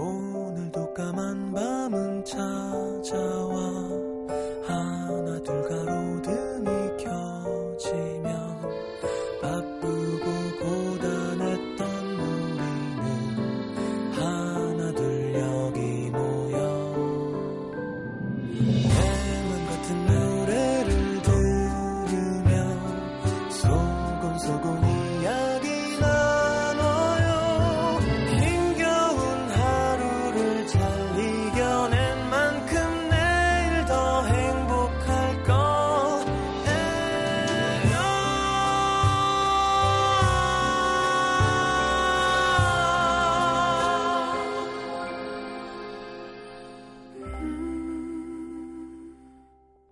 오늘도 까만 밤은 찾아와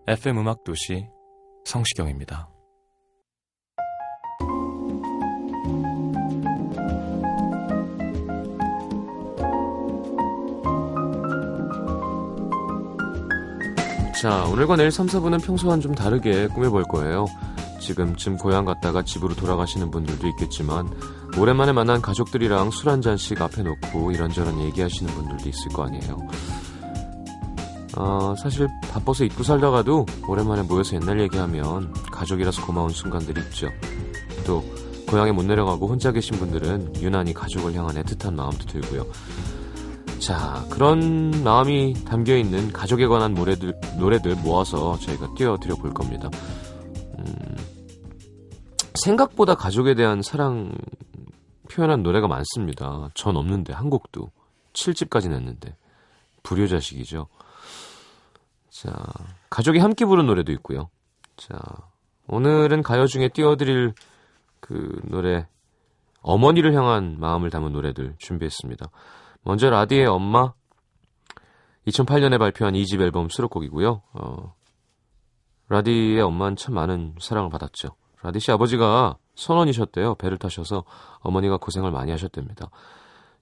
FM 음악 도시 성시경입니다. 자, 오늘과 내일 3, 4분은 평소와는 좀 다르게 꾸며볼 거예요. 지금쯤 고향 갔다가 집으로 돌아가시는 분들도 있겠지만, 오랜만에 만난 가족들이랑 술 한 잔씩 앞에 놓고 이런저런 얘기하시는 분들도 있을 거 아니에요. 어, 사실 바빠서 잊고 살다가도 오랜만에 모여서 옛날 얘기하면 가족이라서 고마운 순간들이 있죠. 또, 고향에 못 내려가고 혼자 계신 분들은 유난히 가족을 향한 애틋한 마음도 들고요. 자, 그런 마음이 담겨 있는 가족에 관한 노래들, 노래들 모아서 저희가 띄워드려 볼 겁니다. 음, 생각보다 가족에 대한 사랑 표현한 노래가 많습니다. 전 없는데, 한 곡도. 7집까지 냈는데. 불효자식이죠. 자, 가족이 함께 부른 노래도 있고요. 자, 오늘은 가요 중에 띄워드릴 그 노래, 어머니를 향한 마음을 담은 노래들 준비했습니다. 먼저 라디의 엄마 2008년에 발표한 2집 앨범 수록곡이고요. 어, 라디의 엄마는 참 많은 사랑을 받았죠. 라디 씨 아버지가 선원이셨대요. 배를 타셔서 어머니가 고생을 많이 하셨답니다.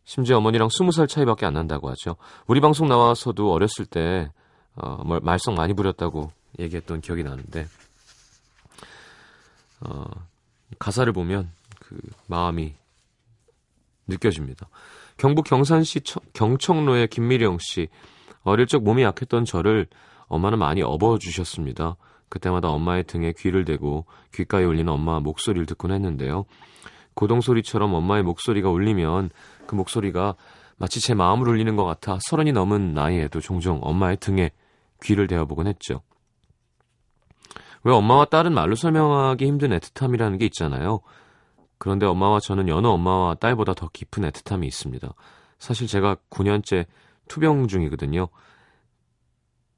심지어 어머니랑 20살 차이밖에 안 난다고 하죠. 우리 방송 나와서도 어렸을 때 어, 말썽 많이 부렸다고 얘기했던 기억이 나는데 어, 가사를 보면 그 마음이 느껴집니다. 경북 경산시 경청로의 김미령 씨. 어릴 적 몸이 약했던 저를 엄마는 많이 업어주셨습니다. 그때마다 엄마의 등에 귀를 대고 귓가에 울리는 엄마 목소리를 듣곤 했는데요. 고동 소리처럼 엄마의 목소리가 울리면 그 목소리가 마치 제 마음을 울리는 것 같아 서른이 넘은 나이에도 종종 엄마의 등에 귀를 대어보곤 했죠. 왜 엄마와 딸은 말로 설명하기 힘든 애틋함이라는 게 있잖아요. 그런데 엄마와 저는 여느 엄마와 딸보다 더 깊은 애틋함이 있습니다. 사실 제가 9년째 투병 중이거든요.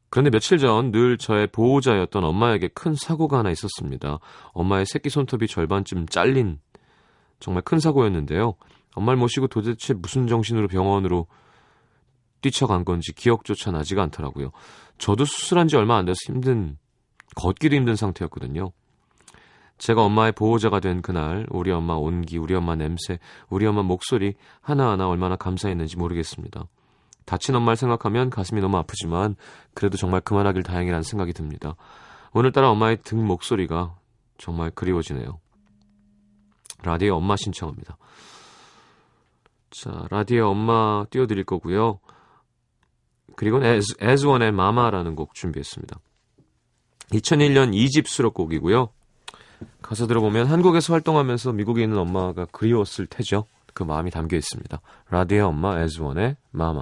그런데 며칠 전 늘 저의 보호자였던 엄마에게 큰 사고가 하나 있었습니다. 엄마의 새끼 손톱이 절반쯤 잘린 정말 큰 사고였는데요. 엄마를 모시고 도대체 무슨 정신으로 병원으로 뛰쳐간 건지 기억조차 나지가 않더라고요. 저도 수술한 지 얼마 안 돼서 힘든, 걷기도 힘든 상태였거든요. 제가 엄마의 보호자가 된 그날 우리 엄마 온기, 우리 엄마 냄새, 우리 엄마 목소리 하나하나 얼마나 감사했는지 모르겠습니다. 다친 엄마를 생각하면 가슴이 너무 아프지만 그래도 정말 그만하길 다행이라는 생각이 듭니다. 오늘따라 엄마의 등 목소리가 정말 그리워지네요. 라디오 엄마 신청합니다. 자, 라디오 엄마 띄워드릴 거고요. 그리고는 as, as One의 마마라는 곡 준비했습니다. 2001년 2집 수록곡이고요. 가사 들어보면 한국에서 활동하면서 미국에 있는 엄마가 그리웠을 테죠. 그 마음이 담겨 있습니다. 라디오 엄마 에즈원의 마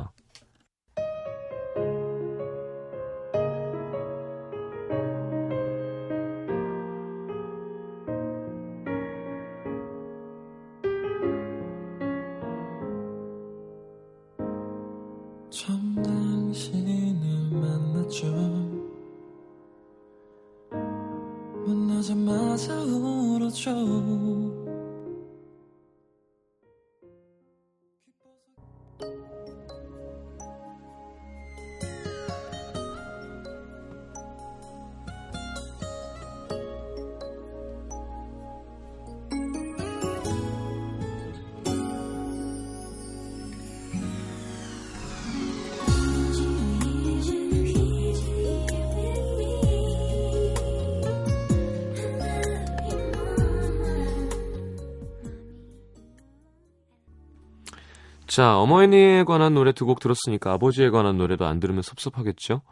울 자, 어머니에 관한 노래 두 곡 들었으니까 아버지에 관한 노래도 안 들으면 섭섭하겠죠?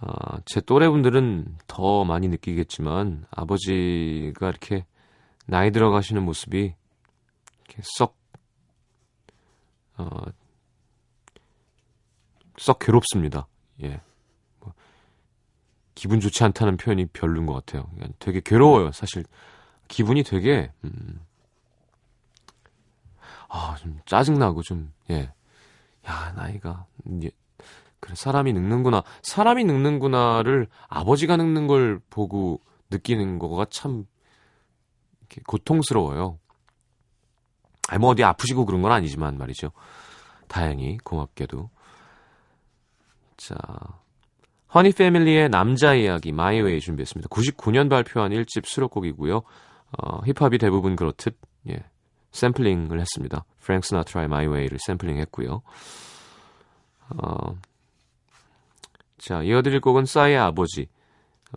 아, 제 또래분들은 더 많이 느끼겠지만 아버지가 이렇게 나이 들어가시는 모습이 이렇게 썩, 어, 썩 괴롭습니다. 예. 뭐, 기분 좋지 않다는 표현이 별로인 것 같아요. 되게 괴로워요, 사실. 기분이 되게, 음, 아, 좀 짜증나고 좀, 예. 야, 나이가, 예. 그래, 사람이 늙는구나. 사람이 늙는구나를 아버지가 늙는 걸 보고 느끼는 거가 참, 이렇게 고통스러워요. 아니, 뭐 어디 아프시고 그런 건 아니지만 말이죠. 다행히, 고맙게도. 자, 허니 패밀리의 남자 이야기 마이웨이 준비했습니다. 99년 발표한 1집 수록곡이고요. 어, 힙합이 대부분 그렇듯 예, 샘플링을 했습니다. 프랭크 시나트라의 My Way를 샘플링했고요. 어, 자, 이어드릴 곡은 싸이의 아버지.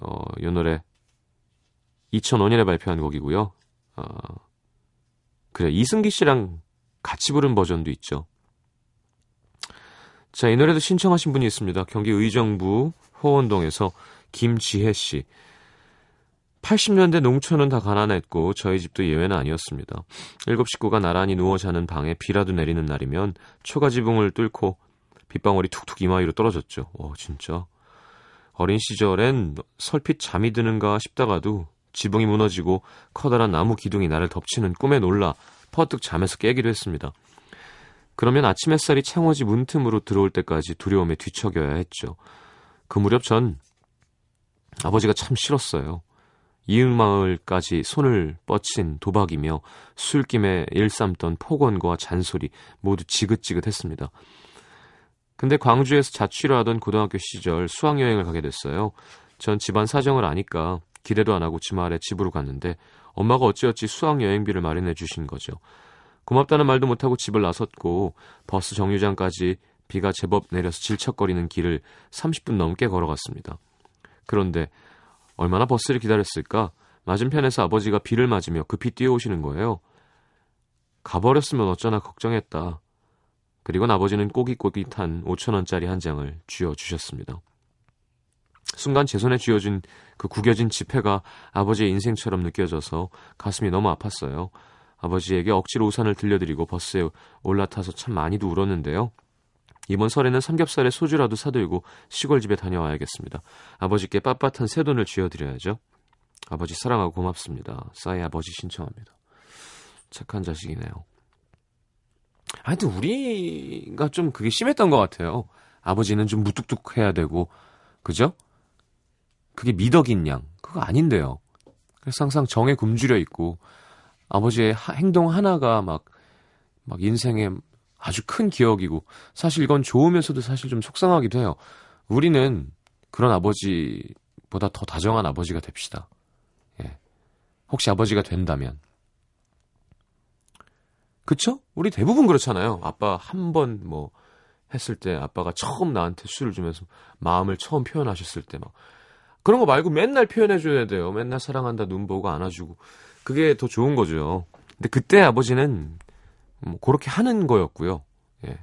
어, 이 노래 2005년에 발표한 곡이고요. 어, 그래 이승기 씨랑 같이 부른 버전도 있죠. 자, 이 노래도 신청하신 분이 있습니다. 경기 의정부 호원동에서 김지혜 씨. 80년대 농촌은 다 가난했고 저희 집도 예외는 아니었습니다. 일곱 식구가 나란히 누워 자는 방에 비라도 내리는 날이면 초가 지붕을 뚫고 빗방울이 툭툭 이마 위로 떨어졌죠. 와 진짜 어린 시절엔 설핏 잠이 드는가 싶다가도 지붕이 무너지고 커다란 나무 기둥이 나를 덮치는 꿈에 놀라 퍼뜩 잠에서 깨기도 했습니다. 그러면 아침 햇살이 창호지 문틈으로 들어올 때까지 두려움에 뒤척여야 했죠. 그 무렵 전 아버지가 참 싫었어요. 이웃마을까지 손을 뻗친 도박이며 술김에 일삼던 폭언과 잔소리 모두 지긋지긋했습니다. 근데 광주에서 자취를 하던 고등학교 시절 수학여행을 가게 됐어요. 전 집안 사정을 아니까 기대도 안 하고 주말에 집으로 갔는데 엄마가 어찌어찌 수학여행비를 마련해 주신 거죠. 고맙다는 말도 못하고 집을 나섰고 버스 정류장까지 비가 제법 내려서 질척거리는 길을 30분 넘게 걸어갔습니다. 그런데 얼마나 버스를 기다렸을까? 맞은편에서 아버지가 비를 맞으며 급히 뛰어오시는 거예요. 가버렸으면 어쩌나 걱정했다. 그리고 아버지는 꼬깃꼬깃한 5천원짜리 한 장을 쥐어주셨습니다. 순간 제 손에 쥐어준 그 구겨진 지폐가 아버지의 인생처럼 느껴져서 가슴이 너무 아팠어요. 아버지에게 억지로 우산을 들려드리고 버스에 올라타서 참 많이도 울었는데요. 이번 설에는 삼겹살에 소주라도 사들고 시골집에 다녀와야겠습니다. 아버지께 빳빳한 새 돈을 쥐어드려야죠. 아버지 사랑하고 고맙습니다. 싸이 아버지 신청합니다. 착한 자식이네요. 하여튼 우리가 좀 그게 심했던 것 같아요. 아버지는 좀 무뚝뚝해야 되고, 그죠? 그게 미덕인 양. 그거 아닌데요. 그래서 항상 정에 굶주려 있고, 아버지의 하, 행동 하나가 막, 막 인생의 아주 큰 기억이고, 사실 이건 좋으면서도 사실 좀 속상하기도 해요. 우리는 그런 아버지보다 더 다정한 아버지가 됩시다. 예. 혹시 아버지가 된다면. 그쵸? 우리 대부분 그렇잖아요. 아빠 한 번 뭐 했을 때 아빠가 처음 나한테 술을 주면서 마음을 처음 표현하셨을 때 막 그런 거 말고 맨날 표현해줘야 돼요. 맨날 사랑한다 눈 보고 안아주고 그게 더 좋은 거죠. 근데 그때 아버지는 뭐 그렇게 하는 거였고요. 예.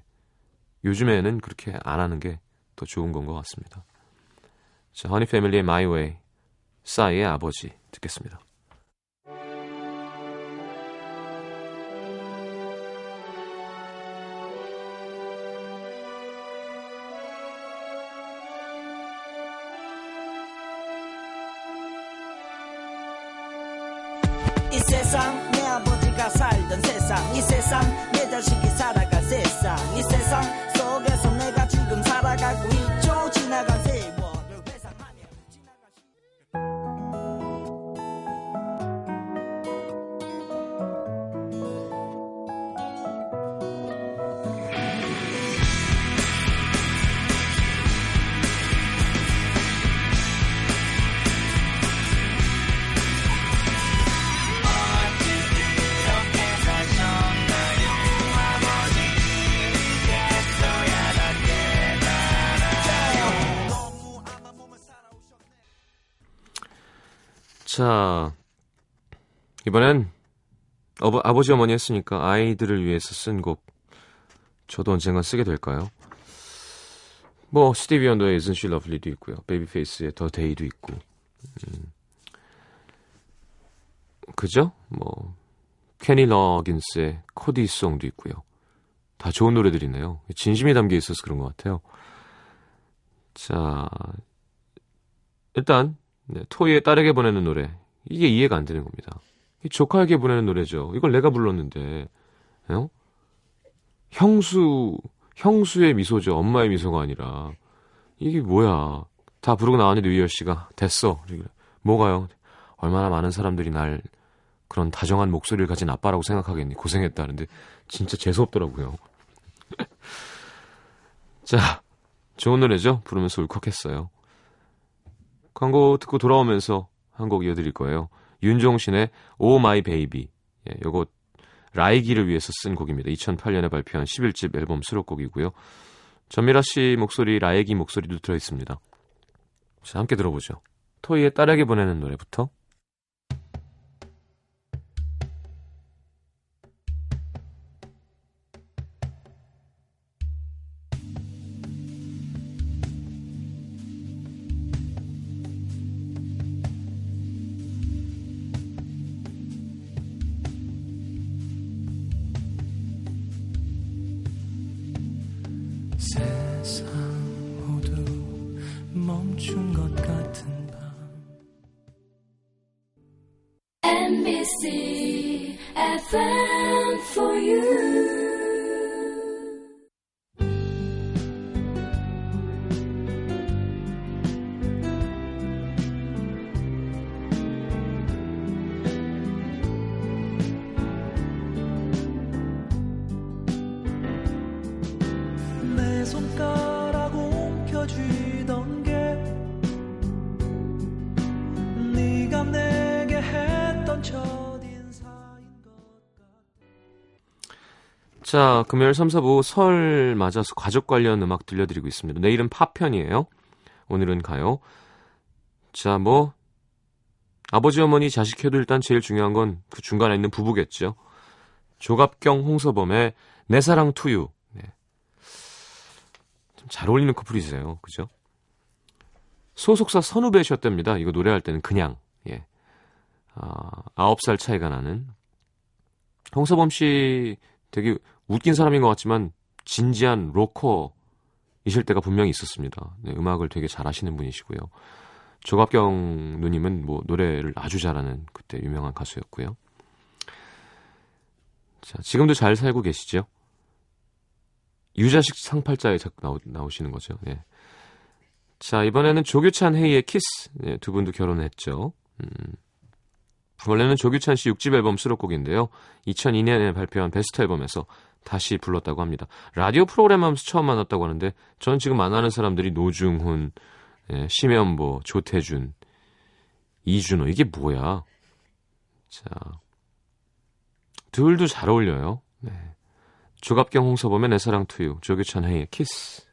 요즘에는 그렇게 안 하는 게 더 좋은 건 것 같습니다. 자, 허니 패밀리의 My Way, 싸이의 아버지 듣겠습니다. 이 세상 세상 내 자식이 살아 자, 이번엔 어버, 아버지 어머니 했으니까 아이들을 위해서 쓴 곡 저도 언젠간 쓰게 될까요? 뭐 스티비 원더의 Isn't She Lovely도 있고요. 베이비페이스의 The Day도 있고. 음. 그죠? 뭐 케니 로긴스의 Cody's Song도 있고요. 다 좋은 노래들이네요. 진심이 담겨 있어서 그런 것 같아요. 자, 일단 네, 토이의 딸에게 보내는 노래 이게 이해가 안 되는 겁니다. 조카에게 보내는 노래죠. 이걸 내가 불렀는데, 어? 형수 형수의 미소죠. 엄마의 미소가 아니라 이게 뭐야? 다 부르고 나왔는데 위열 씨가 됐어. 뭐가요? 얼마나 많은 사람들이 날 그런 다정한 목소리를 가진 아빠라고 생각하겠니? 고생했다는데 진짜 재수 없더라고요. 자, 좋은 노래죠? 부르면서 울컥했어요. 광고 듣고 돌아오면서 한 곡 이어드릴 거예요. 윤종신의 Oh My Baby. 예, 요거 라익이를 위해서 쓴 곡입니다. 2008년에 발표한 11집 앨범 수록곡이고요. 전미라 씨 목소리, 라익이 목소리도 들어있습니다. 자, 함께 들어보죠. 토이의 딸에게 보내는 노래부터. NBC FM for you. 자, 금요일 3, 4부 설 맞아서 가족 관련 음악 들려드리고 있습니다. 내일은 팝편이에요. 오늘은 가요. 자, 뭐, 아버지, 어머니, 자식 해도 일단 제일 중요한 건 그 중간에 있는 부부겠죠. 조갑경, 홍서범의 내 사랑 투유. 네. 좀잘 어울리는 커플이세요. 그죠? 소속사 선후배셨답니다. 이거 노래할 때는 그냥, 예. 아, 9살 차이가 나는. 홍서범 씨 되게 웃긴 사람인 것 같지만 진지한 로커이실 때가 분명히 있었습니다. 네, 음악을 되게 잘하시는 분이시고요. 조갑경 누님은 뭐 노래를 아주 잘하는 그때 유명한 가수였고요. 자, 지금도 잘 살고 계시죠? 유자식 상팔자에 나오, 나오시는 거죠. 예. 자, 이번에는 조규찬 헤이의 키스. 네, 두 분도 결혼했죠. 음. 원래는 조규찬 씨 6집 앨범 수록곡인데요. 2002년에 발표한 베스트 앨범에서 다시 불렀다고 합니다. 라디오 프로그램 하면서 처음 만났다고 하는데 전 지금 만나는 사람들이 노중훈, 예, 심현보, 조태준, 이준호 이게 뭐야? 자, 둘도 잘 어울려요. 네. 조갑경 홍서범의 내 사랑 To You, 조규찬 헤이의 키스.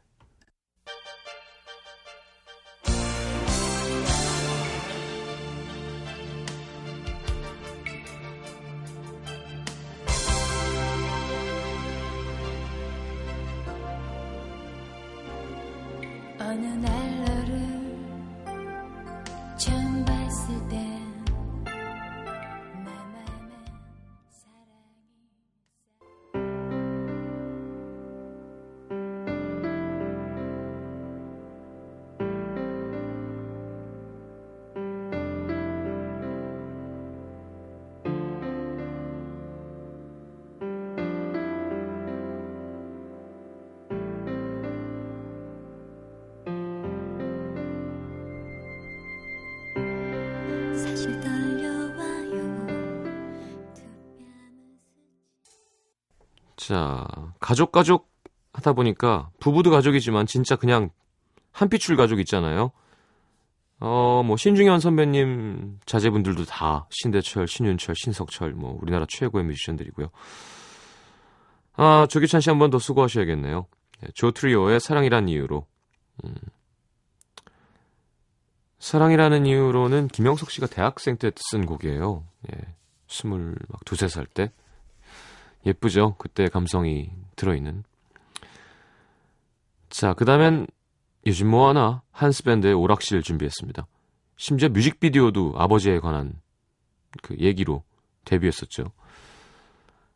자, 가족 가족 하다 보니까 부부도 가족이지만 진짜 그냥 한 핏줄 가족 있잖아요. 어, 뭐 신중현 선배님 자제분들도 다 신대철, 신윤철, 신석철 뭐 우리나라 최고의 뮤지션들이고요. 아, 조기찬 씨 한 번 더 수고하셔야겠네요. 네, 조트리오의 사랑이란 이유로. 음. 사랑이라는 이유로는 김영석 씨가 대학생 때 쓴 곡이에요. 예. 스물 막 두세 살 때. 예쁘죠? 그때 감성이 들어있는. 자, 그 다음엔 요즘 뭐하나 한스밴드의 오락실 준비했습니다. 심지어 뮤직비디오도 아버지에 관한 그 얘기로 데뷔했었죠.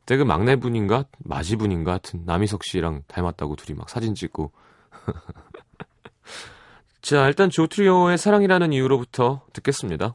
그때 그 막내분인가 마지분인가 하여튼 남희석 씨랑 닮았다고 둘이 막 사진 찍고 자 일단 조트리오의 사랑이라는 이유로부터 듣겠습니다.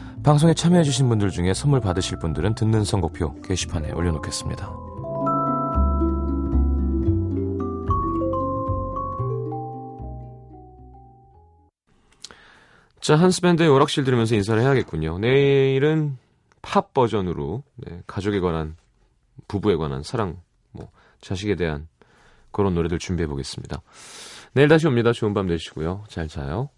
방송에 참여해주신 분들 중에 선물 받으실 분들은 듣는 선곡표 게시판에 올려놓겠습니다. 자, 한스밴드의 오락실 들으면서 인사를 해야겠군요. 내일은 팝 버전으로 네, 가족에 관한, 부부에 관한 사랑, 뭐 자식에 대한 그런 노래들 준비해 보겠습니다. 내일 다시 옵니다. 좋은 밤 되시고요. 잘 자요.